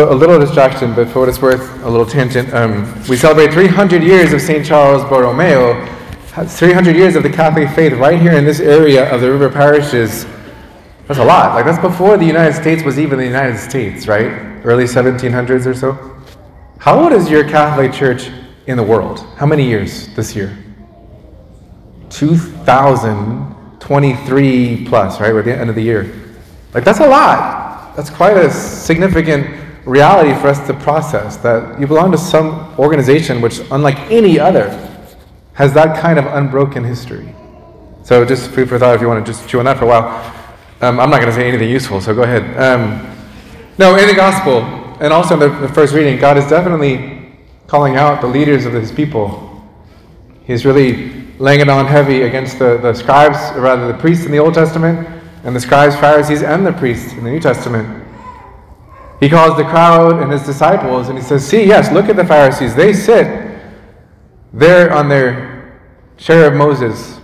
So, a little distraction, but for what it's worth, a little tangent. Um, we celebrate 300 years of St. Charles Borromeo, 300 years of the Catholic faith right here in this area of the river parishes. That's a lot. Like, that's before the United States was even the United States, right? Early 1700s or so. How old is your Catholic Church in the world? How many years this year? 2023 plus, right? We're at the end of the year. Like, that's a lot. That's quite a significant reality for us to process that you belong to some organization which, unlike any other, has that kind of unbroken history. So, just food for thought if you want to just chew on that for a while. Um, I'm not going to say anything useful, so go ahead. Um, no, in the gospel, and also in the, the first reading, God is definitely calling out the leaders of his people. He's really laying it on heavy against the, the scribes, or rather the priests in the Old Testament, and the scribes, Pharisees, and the priests in the New Testament. He calls the crowd and his disciples and he says, See, yes, look at the Pharisees. They sit there on their chair of Moses.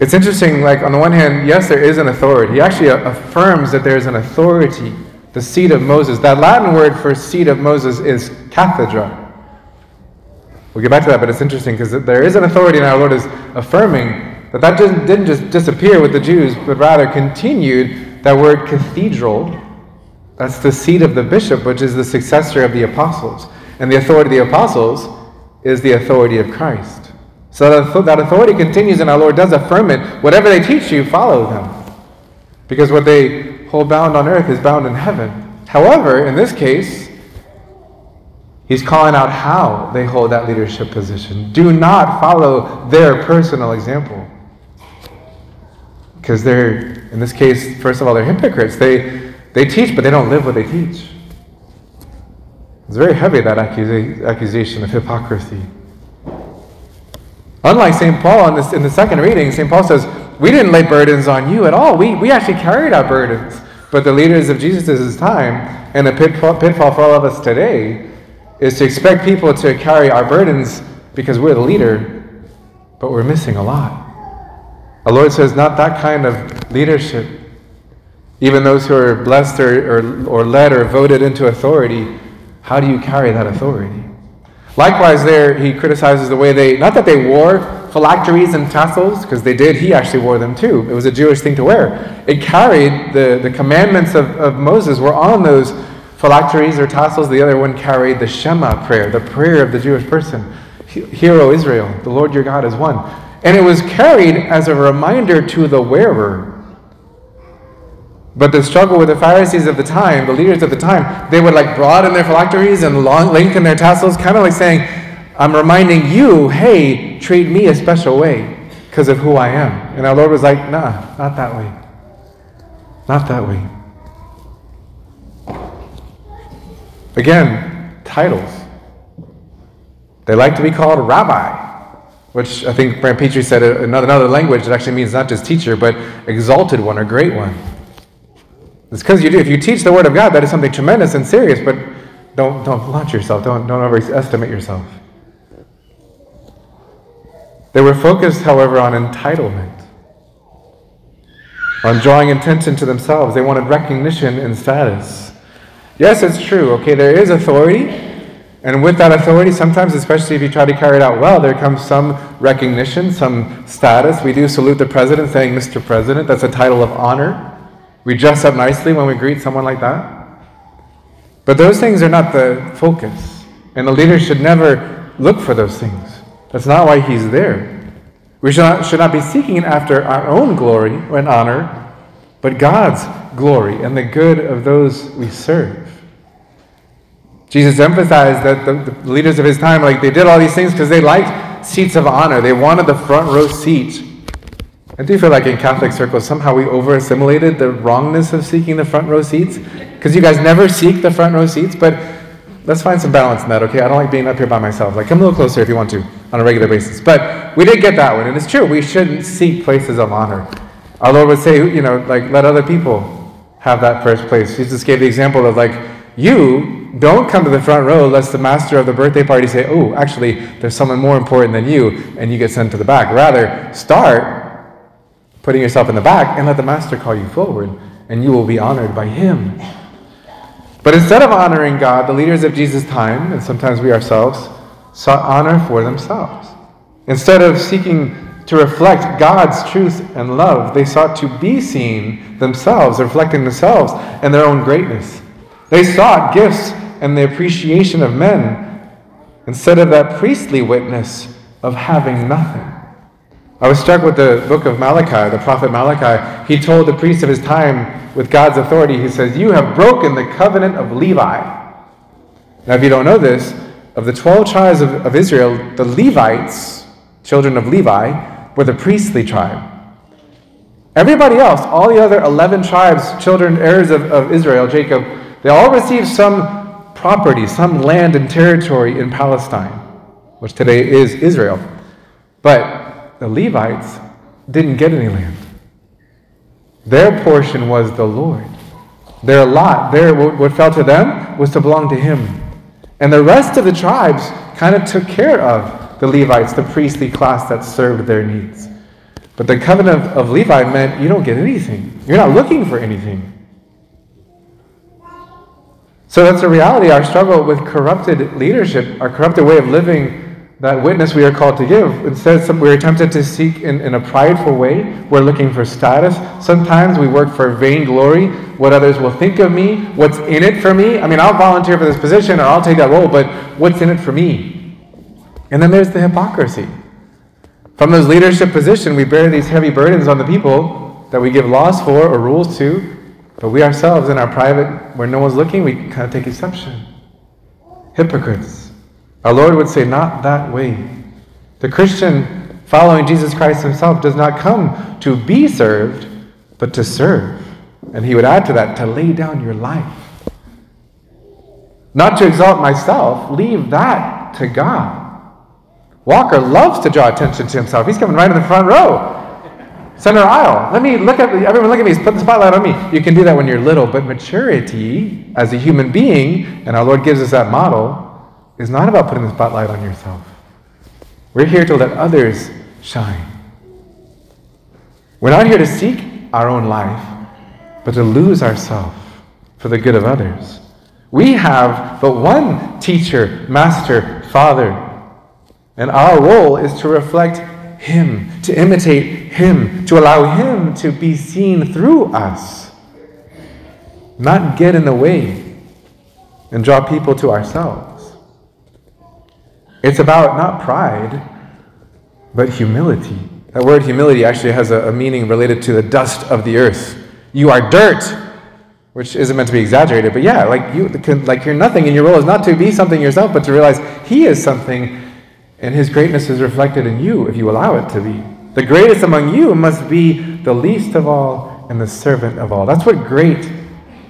It's interesting, like, on the one hand, yes, there is an authority. He actually affirms that there's an authority, the seat of Moses. That Latin word for seat of Moses is cathedra. We'll get back to that, but it's interesting because there is an authority, and our Lord is affirming that that didn't just disappear with the Jews, but rather continued. That word cathedral that's the seat of the bishop, which is the successor of the apostles. And the authority of the apostles is the authority of Christ. So that authority continues, and our Lord does affirm it. Whatever they teach you, follow them. Because what they hold bound on earth is bound in heaven. However, in this case, He's calling out how they hold that leadership position. Do not follow their personal example. Because they're, in this case, first of all, they're hypocrites. They, they teach, but they don't live what they teach. It's very heavy, that accusa- accusation of hypocrisy. Unlike St. Paul in, this, in the second reading, St. Paul says, We didn't lay burdens on you at all. We, we actually carried our burdens. But the leaders of Jesus' time, and the pitfall, pitfall for all of us today, is to expect people to carry our burdens because we're the leader, but we're missing a lot. Our Lord says, Not that kind of leadership even those who are blessed or, or, or led or voted into authority, how do you carry that authority? Likewise, there he criticizes the way they, not that they wore phylacteries and tassels, because they did, he actually wore them too. It was a Jewish thing to wear. It carried, the, the commandments of, of Moses were on those phylacteries or tassels. The other one carried the Shema prayer, the prayer of the Jewish person. Hear, O Israel, the Lord your God is one. And it was carried as a reminder to the wearer but the struggle with the Pharisees of the time, the leaders of the time, they would like broaden their phylacteries and long, lengthen their tassels, kind of like saying, I'm reminding you, hey, treat me a special way because of who I am. And our Lord was like, nah, not that way. Not that way. Again, titles. They like to be called rabbi, which I think Brant Pitre said in another language it actually means not just teacher, but exalted one or great one. It's because you do. If you teach the Word of God, that is something tremendous and serious, but don't, don't launch yourself. Don't, don't overestimate yourself. They were focused, however, on entitlement, on drawing attention to themselves. They wanted recognition and status. Yes, it's true. Okay, there is authority. And with that authority, sometimes, especially if you try to carry it out well, there comes some recognition, some status. We do salute the president saying, Mr. President. That's a title of honor. We dress up nicely when we greet someone like that. But those things are not the focus. And the leader should never look for those things. That's not why he's there. We should not, should not be seeking after our own glory and honor, but God's glory and the good of those we serve. Jesus emphasized that the, the leaders of his time, like they did all these things because they liked seats of honor. They wanted the front row seat I do feel like in Catholic circles, somehow we over assimilated the wrongness of seeking the front row seats. Because you guys never seek the front row seats, but let's find some balance in that, okay? I don't like being up here by myself. Like, come a little closer if you want to on a regular basis. But we did get that one, and it's true. We shouldn't seek places of honor. Our Lord would say, you know, like, let other people have that first place. Jesus gave the example of, like, you don't come to the front row lest the master of the birthday party say, oh, actually, there's someone more important than you, and you get sent to the back. Rather, start putting yourself in the back and let the master call you forward, and you will be honored by him. But instead of honoring God, the leaders of Jesus' time, and sometimes we ourselves, sought honor for themselves. Instead of seeking to reflect God's truth and love, they sought to be seen themselves, reflecting themselves and their own greatness. They sought gifts and the appreciation of men instead of that priestly witness of having nothing. I was struck with the book of Malachi, the prophet Malachi. He told the priests of his time with God's authority, he says, You have broken the covenant of Levi. Now, if you don't know this, of the 12 tribes of, of Israel, the Levites, children of Levi, were the priestly tribe. Everybody else, all the other 11 tribes, children, heirs of, of Israel, Jacob, they all received some property, some land and territory in Palestine, which today is Israel. But the Levites didn't get any land. Their portion was the Lord. Their lot, their, what fell to them, was to belong to Him. And the rest of the tribes kind of took care of the Levites, the priestly class that served their needs. But the covenant of, of Levi meant you don't get anything. You're not looking for anything. So that's a reality. Our struggle with corrupted leadership, our corrupted way of living, that witness we are called to give. Instead, we're tempted to seek in, in a prideful way. We're looking for status. Sometimes we work for vainglory, what others will think of me, what's in it for me. I mean, I'll volunteer for this position or I'll take that role, but what's in it for me? And then there's the hypocrisy. From those leadership positions, we bear these heavy burdens on the people that we give laws for or rules to, but we ourselves, in our private, where no one's looking, we kind of take exception. Hypocrites. Our Lord would say, Not that way. The Christian following Jesus Christ himself does not come to be served, but to serve. And he would add to that, to lay down your life. Not to exalt myself, leave that to God. Walker loves to draw attention to himself. He's coming right in the front row, center aisle. Let me look at everyone. Look at me. Put the spotlight on me. You can do that when you're little, but maturity as a human being, and our Lord gives us that model, is not about putting the spotlight on yourself. We're here to let others shine. We're not here to seek our own life, but to lose ourselves for the good of others. We have but one teacher, master, father, and our role is to reflect Him, to imitate Him, to allow Him to be seen through us, not get in the way and draw people to ourselves. It's about not pride, but humility. That word humility actually has a, a, meaning related to the dust of the earth. You are dirt, which isn't meant to be exaggerated, but yeah, like you, like you're nothing, and your role is not to be something yourself, but to realize He is something, and His greatness is reflected in you if you allow it to be. The greatest among you must be the least of all and the servant of all. That's what great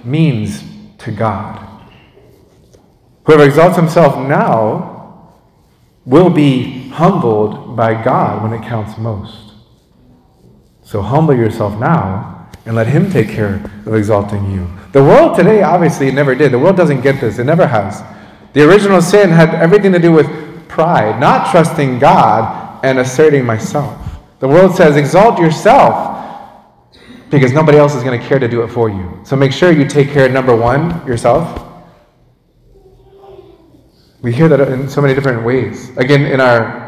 means to God. Whoever exalts himself now will be humbled by God when it counts most. So humble yourself now and let Him take care of exalting you. The world today obviously never did. The world doesn't get this, it never has. The original sin had everything to do with pride, not trusting God and asserting myself. The world says, exalt yourself because nobody else is going to care to do it for you. So make sure you take care number one, yourself. We hear that in so many different ways. Again, in our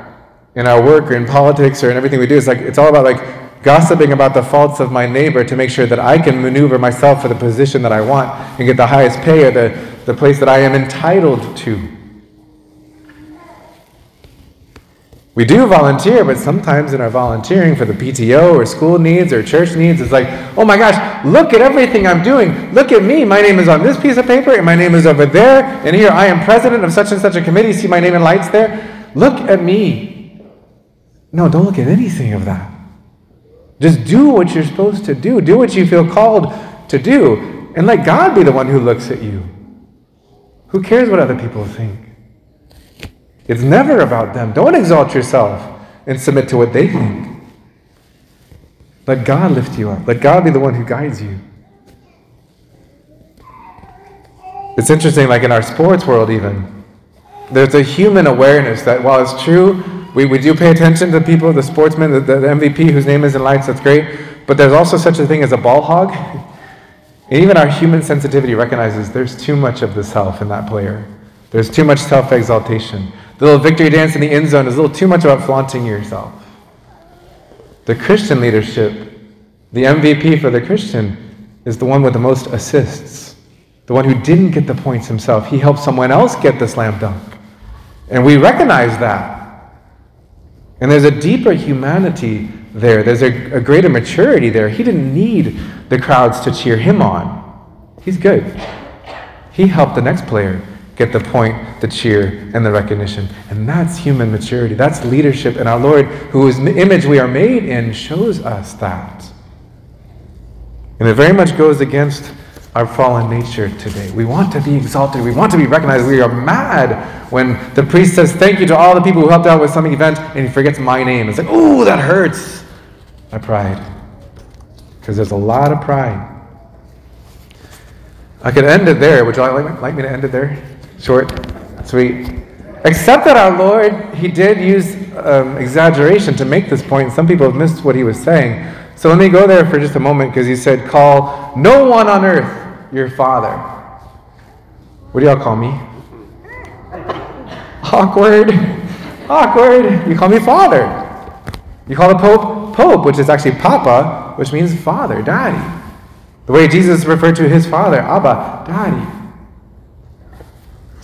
in our work or in politics or in everything we do, it's like it's all about like gossiping about the faults of my neighbor to make sure that I can maneuver myself for the position that I want and get the highest pay or the, the place that I am entitled to. We do volunteer, but sometimes in our volunteering for the PTO or school needs or church needs, it's like, oh my gosh, look at everything I'm doing. Look at me. My name is on this piece of paper, and my name is over there, and here I am president of such and such a committee. See my name in lights there? Look at me. No, don't look at anything of that. Just do what you're supposed to do. Do what you feel called to do, and let God be the one who looks at you. Who cares what other people think? It's never about them. Don't exalt yourself and submit to what they think. Let God lift you up. Let God be the one who guides you. It's interesting, like in our sports world, even, there's a human awareness that while it's true, we, we do pay attention to the people, the sportsman, the, the MVP whose name is in lights, that's great, but there's also such a thing as a ball hog. And even our human sensitivity recognizes there's too much of the self in that player. There's too much self exaltation. The little victory dance in the end zone is a little too much about flaunting yourself. The Christian leadership, the MVP for the Christian, is the one with the most assists. The one who didn't get the points himself. He helped someone else get the slam dunk. And we recognize that. And there's a deeper humanity there, there's a, a greater maturity there. He didn't need the crowds to cheer him on. He's good. He helped the next player get the point, the cheer, and the recognition. And that's human maturity. That's leadership. And our Lord, whose image we are made in, shows us that. And it very much goes against our fallen nature today. We want to be exalted. We want to be recognized. We are mad when the priest says thank you to all the people who helped out with some event and he forgets my name. It's like, oh, that hurts. My pride. Because there's a lot of pride. I could end it there. Would you like, like me to end it there? Short, sweet. Except that our Lord, He did use um, exaggeration to make this point. Some people have missed what He was saying. So let me go there for just a moment because He said, Call no one on earth your father. What do y'all call me? Awkward. Awkward. You call me father. You call the Pope Pope, which is actually Papa, which means father, daddy. The way Jesus referred to his father, Abba, daddy.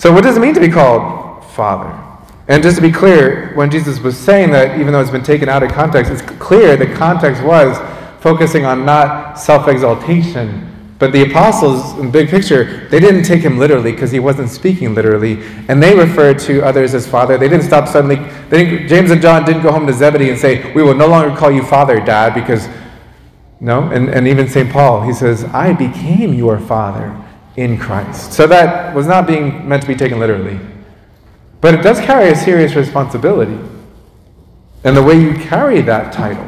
So, what does it mean to be called father? And just to be clear, when Jesus was saying that, even though it's been taken out of context, it's clear the context was focusing on not self exaltation, but the apostles, in the big picture, they didn't take him literally because he wasn't speaking literally. And they referred to others as father. They didn't stop suddenly. Didn't, James and John didn't go home to Zebedee and say, We will no longer call you father, dad, because, no. And, and even St. Paul, he says, I became your father in Christ. So that was not being meant to be taken literally. But it does carry a serious responsibility. And the way you carry that title,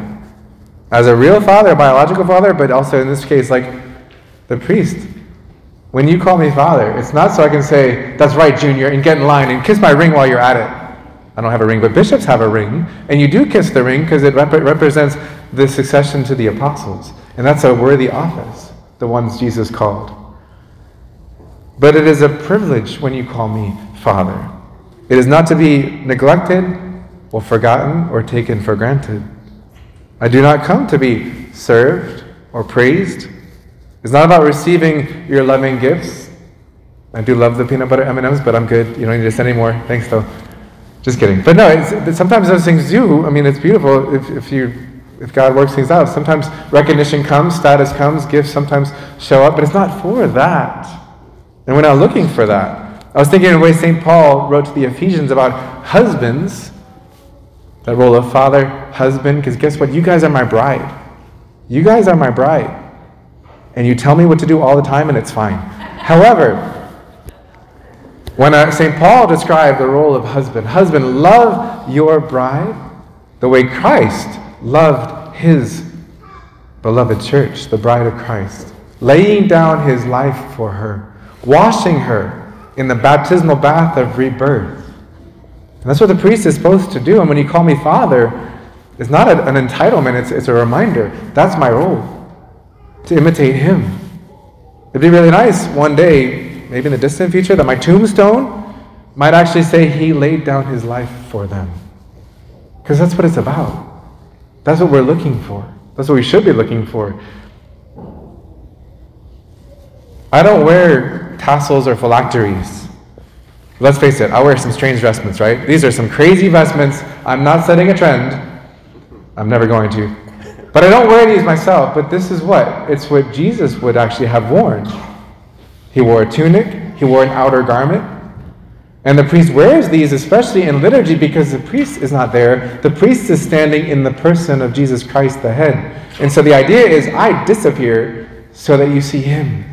as a real father, a biological father, but also in this case, like the priest. When you call me father, it's not so I can say, that's right, Junior, and get in line and kiss my ring while you're at it. I don't have a ring, but bishops have a ring, and you do kiss the ring because it rep- represents the succession to the apostles. And that's a worthy office, the ones Jesus called. But it is a privilege when you call me Father. It is not to be neglected or forgotten or taken for granted. I do not come to be served or praised it's not about receiving your loving gifts. I do love the peanut butter M&Ms, but I'm good. You don't need to send any more. Thanks, though. Just kidding. But no, sometimes those things do. I mean, it's beautiful if, if you if God works things out. Sometimes recognition comes, status comes, gifts sometimes show up, but it's not for that. And we're not looking for that. I was thinking of the way St. Paul wrote to the Ephesians about husbands, that role of father, husband, because guess what? You guys are my bride. You guys are my bride and you tell me what to do all the time, and it's fine. However, when uh, St. Paul described the role of husband, husband, love your bride the way Christ loved his beloved church, the bride of Christ, laying down his life for her, washing her in the baptismal bath of rebirth. And that's what the priest is supposed to do. And when you call me father, it's not a, an entitlement, it's, it's a reminder. That's my role to imitate him. It'd be really nice one day, maybe in the distant future, that my tombstone might actually say he laid down his life for them. Because that's what it's about. That's what we're looking for. That's what we should be looking for. I don't wear tassels or phylacteries. Let's face it, I wear some strange vestments, right? These are some crazy vestments. I'm not setting a trend. I'm never going to. But I don't wear these myself, but this is what? It's what Jesus would actually have worn. He wore a tunic, he wore an outer garment. And the priest wears these, especially in liturgy, because the priest is not there. The priest is standing in the person of Jesus Christ, the head. And so the idea is I disappear so that you see him.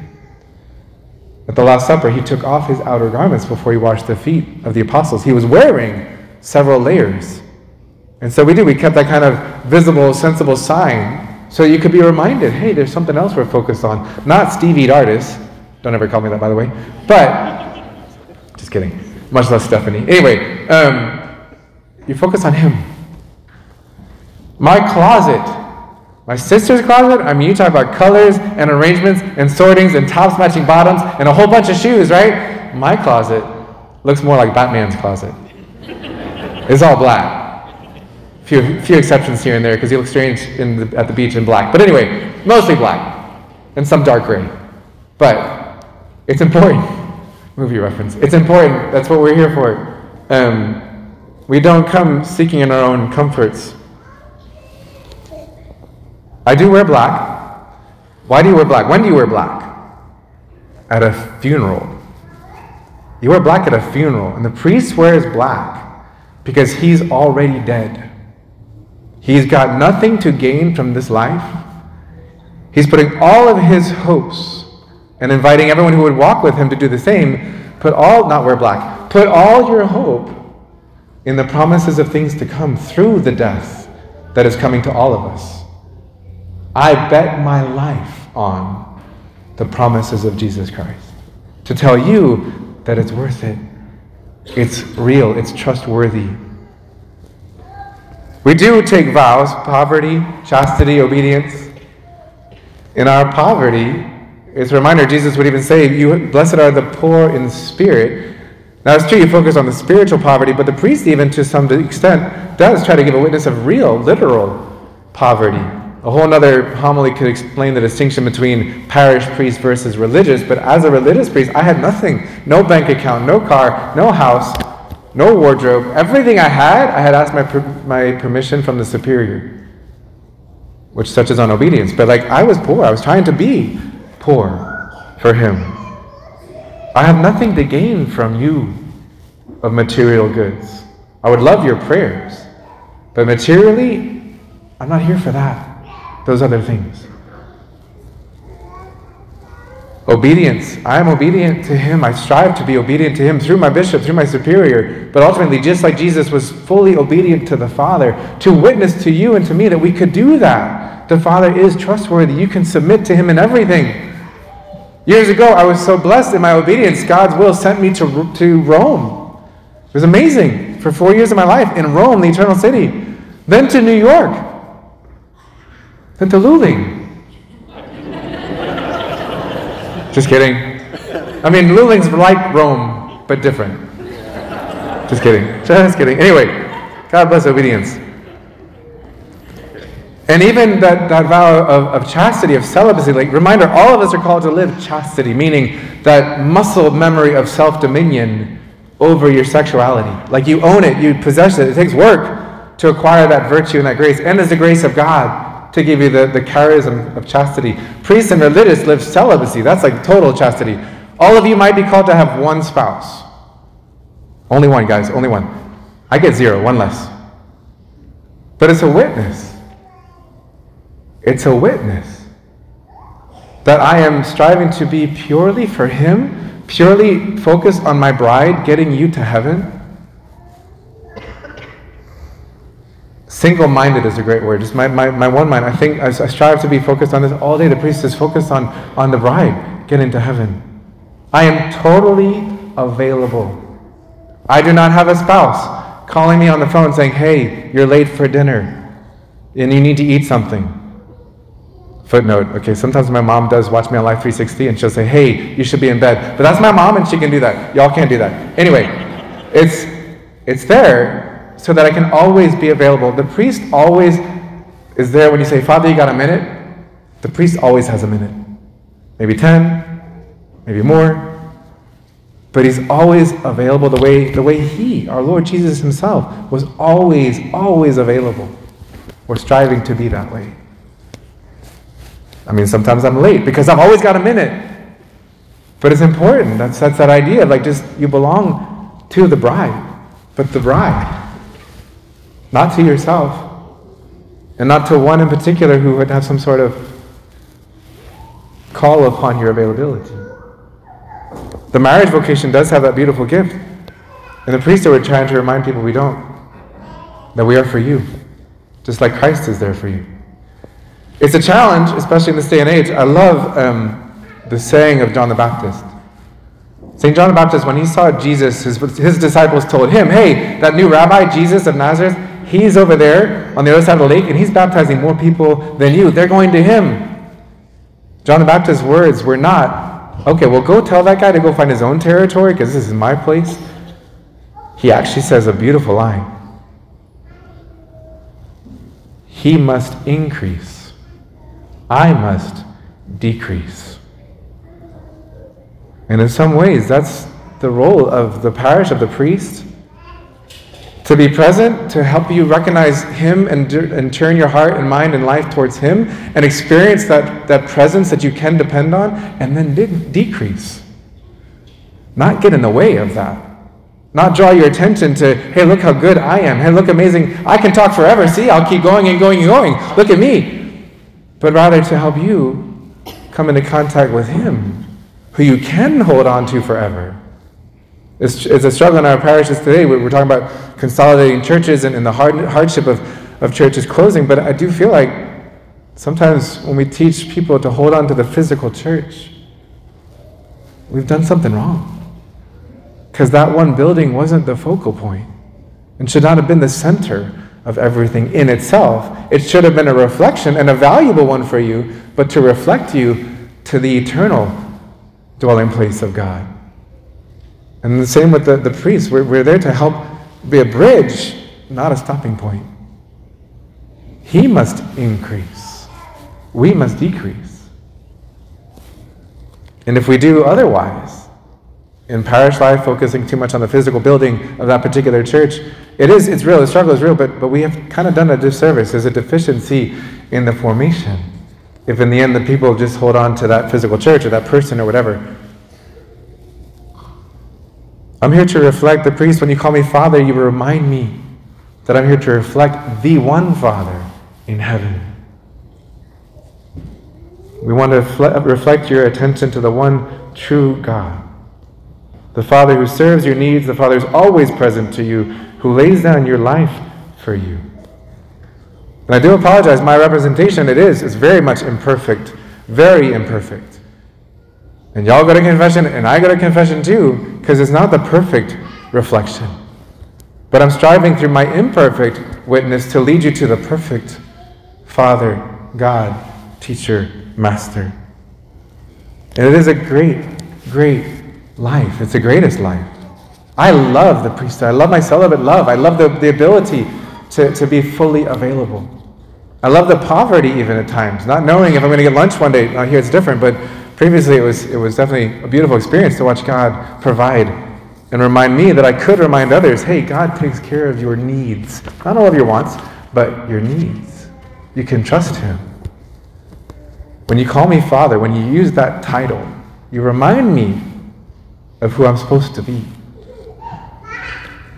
At the Last Supper, he took off his outer garments before he washed the feet of the apostles. He was wearing several layers. And so we do, we kept that kind of visible, sensible sign so you could be reminded hey, there's something else we're focused on. Not Stevie Dardis. Don't ever call me that, by the way. But, just kidding. Much less Stephanie. Anyway, um, you focus on Him. My closet, My sister's closet, I mean, you talk about colors and arrangements and sortings and tops matching bottoms and a whole bunch of shoes, right? My closet looks more like Batman's closet. it's all black. Few, few exceptions here and there because he looks strange the, at the beach in black. But anyway, mostly black and some dark gray. But it's important. Movie reference. It's important. That's what we're here for. Um, we don't come seeking in our own comforts. I do wear black. Why do you wear black? When do you wear black? At a funeral. You wear black at a funeral, and the priest wears black because he's already dead. He's got nothing to gain from this life. He's putting all of his hopes and inviting everyone who would walk with him to do the same. Put all, not wear black, put all your hope in the promises of things to come through the death that is coming to all of us. I bet my life on the promises of Jesus Christ to tell you that it's worth it. It's real, it's trustworthy. We do take vows poverty, chastity, obedience. In our poverty, it's a reminder, Jesus would even say, you, Blessed are the poor in spirit. Now, it's true, you focus on the spiritual poverty, but the priest, even to some extent, does try to give a witness of real, literal poverty. A whole other homily could explain the distinction between parish priest versus religious, but as a religious priest, I had nothing no bank account, no car, no house, no wardrobe. Everything I had, I had asked my, my permission from the superior, which touches on obedience. But like, I was poor, I was trying to be poor for him. I have nothing to gain from you of material goods. I would love your prayers, but materially, I'm not here for that those other things. Obedience. I am obedient to Him. I strive to be obedient to Him through my bishop, through my superior. But ultimately, just like Jesus was fully obedient to the Father, to witness to you and to me that we could do that. The Father is trustworthy. You can submit to Him in everything. Years ago, I was so blessed in my obedience, God's will sent me to, to Rome. It was amazing for four years of my life in Rome, the eternal city. Then to New York Luling. Just kidding. I mean, Luling's like Rome, but different. Just kidding. Just kidding. Anyway, God bless obedience. And even that, that vow of, of chastity, of celibacy, like reminder, all of us are called to live chastity, meaning that muscle memory of self dominion over your sexuality. Like you own it, you possess it. It takes work to acquire that virtue and that grace, and as the grace of God to give you the, the charism of chastity. Priests and religious live celibacy. That's like total chastity. All of you might be called to have one spouse. Only one, guys, only one. I get zero, one less. But it's a witness. It's a witness that I am striving to be purely for Him, purely focused on my bride, getting you to heaven Single minded is a great word. Just my, my, my one mind. I think I, I strive to be focused on this all day. The priest is focused on, on the bride getting to heaven. I am totally available. I do not have a spouse calling me on the phone saying, hey, you're late for dinner and you need to eat something. Footnote, okay, sometimes my mom does watch me on Life 360 and she'll say, hey, you should be in bed. But that's my mom and she can do that. Y'all can't do that. Anyway, it's, it's there so that I can always be available. The priest always is there when you say, Father, you got a minute? The priest always has a minute. Maybe 10, maybe more. But he's always available the way, the way he, our Lord Jesus himself, was always, always available. We're striving to be that way. I mean, sometimes I'm late because I've always got a minute. But it's important. That's, that's that idea. Like, just you belong to the bride, but the bride not to yourself, and not to one in particular who would have some sort of call upon your availability. The marriage vocation does have that beautiful gift. And the priesthood, we're trying to remind people we don't. That we are for you, just like Christ is there for you. It's a challenge, especially in this day and age. I love um, the saying of John the Baptist. St. John the Baptist, when he saw Jesus, his, his disciples told him, Hey, that new rabbi, Jesus of Nazareth, He's over there on the other side of the lake and he's baptizing more people than you. They're going to him. John the Baptist's words were not, okay, well, go tell that guy to go find his own territory because this is my place. He actually says a beautiful line He must increase, I must decrease. And in some ways, that's the role of the parish, of the priest to be present, to help you recognize Him and, and turn your heart and mind and life towards Him and experience that, that presence that you can depend on, and then de- decrease. Not get in the way of that. Not draw your attention to, hey, look how good I am. Hey, look amazing. I can talk forever. See, I'll keep going and going and going. Look at me. But rather to help you come into contact with Him, who you can hold on to forever it's, it's a struggle in our parishes today. We're talking about consolidating churches and, and the hard, hardship of, of churches closing, but I do feel like sometimes when we teach people to hold on to the physical church, we've done something wrong. Because that one building wasn't the focal point and should not have been the center of everything in itself. It should have been a reflection and a valuable one for you, but to reflect you to the eternal dwelling place of God. And the same with the, the priests. We're, we're there to help be a bridge, not a stopping point. He must increase, we must decrease. And if we do otherwise, in parish life, focusing too much on the physical building of that particular church, it is, it's real, the struggle is real, but, but we have kind of done a disservice. There's a deficiency in the formation. If in the end the people just hold on to that physical church or that person or whatever, I'm here to reflect the priest. When you call me Father, you remind me that I'm here to reflect the one Father in heaven. We want to reflect your attention to the one true God. The Father who serves your needs, the Father who's always present to you, who lays down your life for you. And I do apologize, my representation, it is, is very much imperfect, very imperfect. And y'all go to confession, and I go to confession too, because it's not the perfect reflection. But I'm striving through my imperfect witness to lead you to the perfect Father, God, teacher, master. And it is a great, great life. It's the greatest life. I love the priesthood. I love my celibate love. I love the, the ability to, to be fully available. I love the poverty even at times, not knowing if I'm going to get lunch one day. Now, here it's different, but previously it was, it was definitely a beautiful experience to watch God provide and remind me that I could remind others hey, God takes care of your needs. Not all of your wants, but your needs. You can trust Him. When you call me Father, when you use that title, you remind me of who I'm supposed to be.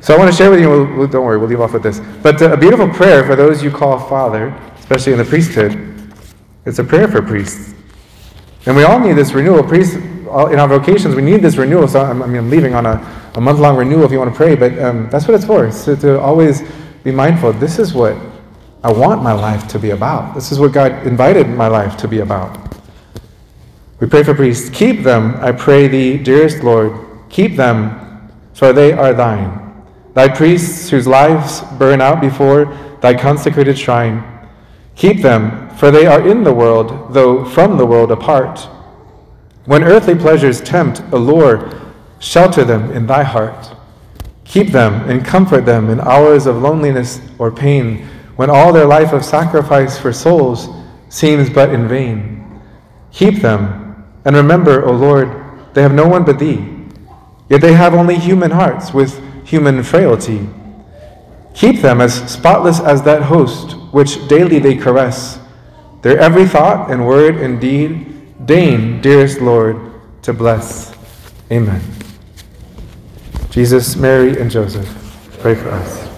So I want to share with you, don't worry, we'll leave off with this. But uh, a beautiful prayer for those you call Father, especially in the priesthood. It's a prayer for priests. And we all need this renewal. Priests, in our vocations, we need this renewal. So I'm, I mean, I'm leaving on a, a month long renewal if you want to pray, but um, that's what it's for. To, to always be mindful. This is what I want my life to be about. This is what God invited my life to be about. We pray for priests. Keep them, I pray thee, dearest Lord. Keep them, for they are thine. Thy priests whose lives burn out before thy consecrated shrine. Keep them, for they are in the world, though from the world apart. When earthly pleasures tempt, allure, shelter them in thy heart. Keep them and comfort them in hours of loneliness or pain, when all their life of sacrifice for souls seems but in vain. Keep them, and remember, O Lord, they have no one but thee. Yet they have only human hearts with human frailty. Keep them as spotless as that host which daily they caress. Their every thought and word and deed, deign, dearest Lord, to bless. Amen. Jesus, Mary, and Joseph, pray for us.